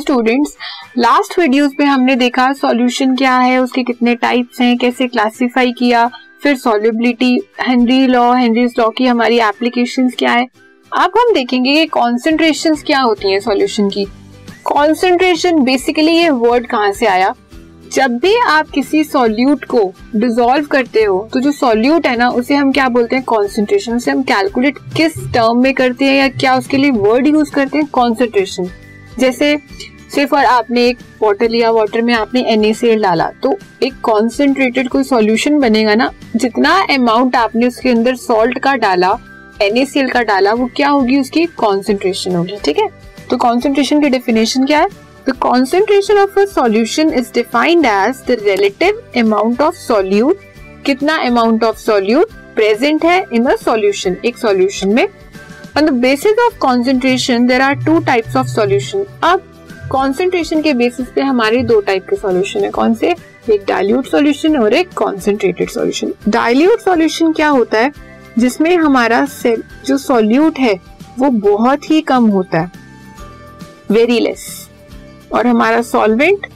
Students last videos में हमने देखा सॉल्यूशन क्या है, उसके कितने टाइप्स हैं, कैसे क्लासिफाई किया, फिर solubility Henry law Henry's law की हमारी एप्लीकेशंस क्या है। अब हम देखेंगे कि कॉन्सेंट्रेशन क्या होती हैं सॉल्यूशन की। कॉन्सेंट्रेशन बेसिकली ये वर्ड कहाँ से आया? जब भी आप किसी सॉल्यूट को डिजोल्व करते हो तो जो सॉल्यूट है ना, उसे हम क्या बोलते हैं? कॉन्सेंट्रेशन उसे हम कैलकुलेट किस टर्म में करते हैं या क्या उसके लिए वर्ड यूज़ करते हैं? कॉन्सेंट्रेशन जैसे, सिर्फ़ और आपने एक वाटर लिया वाटर में आपने एन डाला तो एक कॉन्सेंट्रेटेड कोई सॉल्यूशन बनेगा ना, जितना अमाउंट आपने उसके अंदर सॉल्ट का डाला एन का डाला, वो क्या होगी, उसकी कॉन्सेंट्रेशन होगी, ठीक है? तो कॉन्सेंट्रेशन की डेफिनेशन क्या है? The concentration of a solution is defined as the relative amount of solute, कितना अमाउंट ऑफ़ solute प्रेजेंट है इन a solution, एक solution में on the basis of concentration there are two types of solution अब concentration के basis पे हमारे दो type के सोल्यूशन है। कौन से? एक डायल्यूट सॉल्यूशन और एक कॉन्सेंट्रेटेड सॉल्यूशन डायल्यूट सॉल्यूशन क्या होता है? जिसमें हमारा जो सोल्यूट है, वो बहुत ही कम होता है। वेरी लेस और हमारा सॉल्वेंट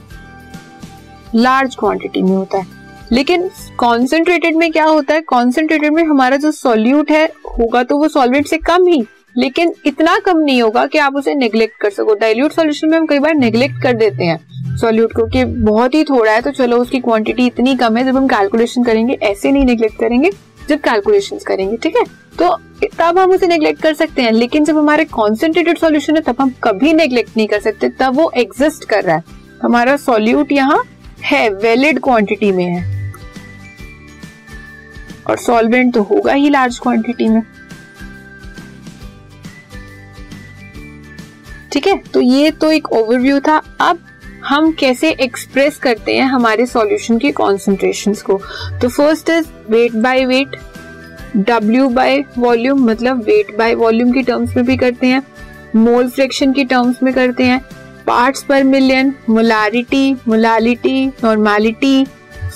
लार्ज क्वांटिटी में होता है। लेकिन कॉन्सेंट्रेटेड में क्या होता है? कॉन्सेंट्रेटेड में हमारा जो सॉल्यूट है होगा तो वो सॉल्वेंट से कम ही। लेकिन इतना कम नहीं होगा कि आप उसे नेग्लेक्ट कर सको। डाइल्यूट सॉल्यूशन में हम कई बार नेग्लेक्ट कर देते हैं सॉल्यूट को कि बहुत ही थोड़ा है तो चलो उसकी क्वांटिटी इतनी कम है, जब हम कैलकुलेशन करेंगे, ऐसे नहीं नेग्लेक्ट करेंगे, जब कैलकुलेशन करेंगे, ठीक है? तो तब हम उसे नेग्लेक्ट कर सकते हैं। लेकिन जब हमारे कॉन्सेंट्रेटेड सॉल्यूशन है, तब हम कभी नेग्लेक्ट नहीं कर सकते, तब वो एग्जिस्ट कर रहा है। हमारा सॉल्यूट यहाँ है वैलिड क्वांटिटी में है। और सॉल्वेंट तो होगा ही लार्ज क्वांटिटी में। ठीक है? तो ये तो एक ओवरव्यू था। अब हम कैसे एक्सप्रेस करते हैं हमारे सॉल्यूशन की कॉन्सेंट्रेशन को? तो first is weight by weight W by volume मतलब वेट बाय वॉल्यूम की टर्म्स में भी करते हैं मोल फ्रैक्शन की टर्म्स में करते हैं parts per million molarity molality normality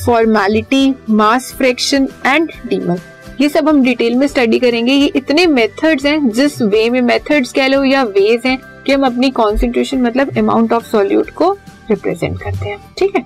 formality mass fraction and डीमल ये सब हम डिटेल में स्टडी करेंगे। ये इतने मेथड्स हैं, जिस वे में मेथड्स कह लो या वेज हैं, कि हम अपनी कॉन्सेंट्रेशन मतलब अमाउंट ऑफ़ सॉल्यूट को रिप्रेजेंट करते हैं। ठीक है?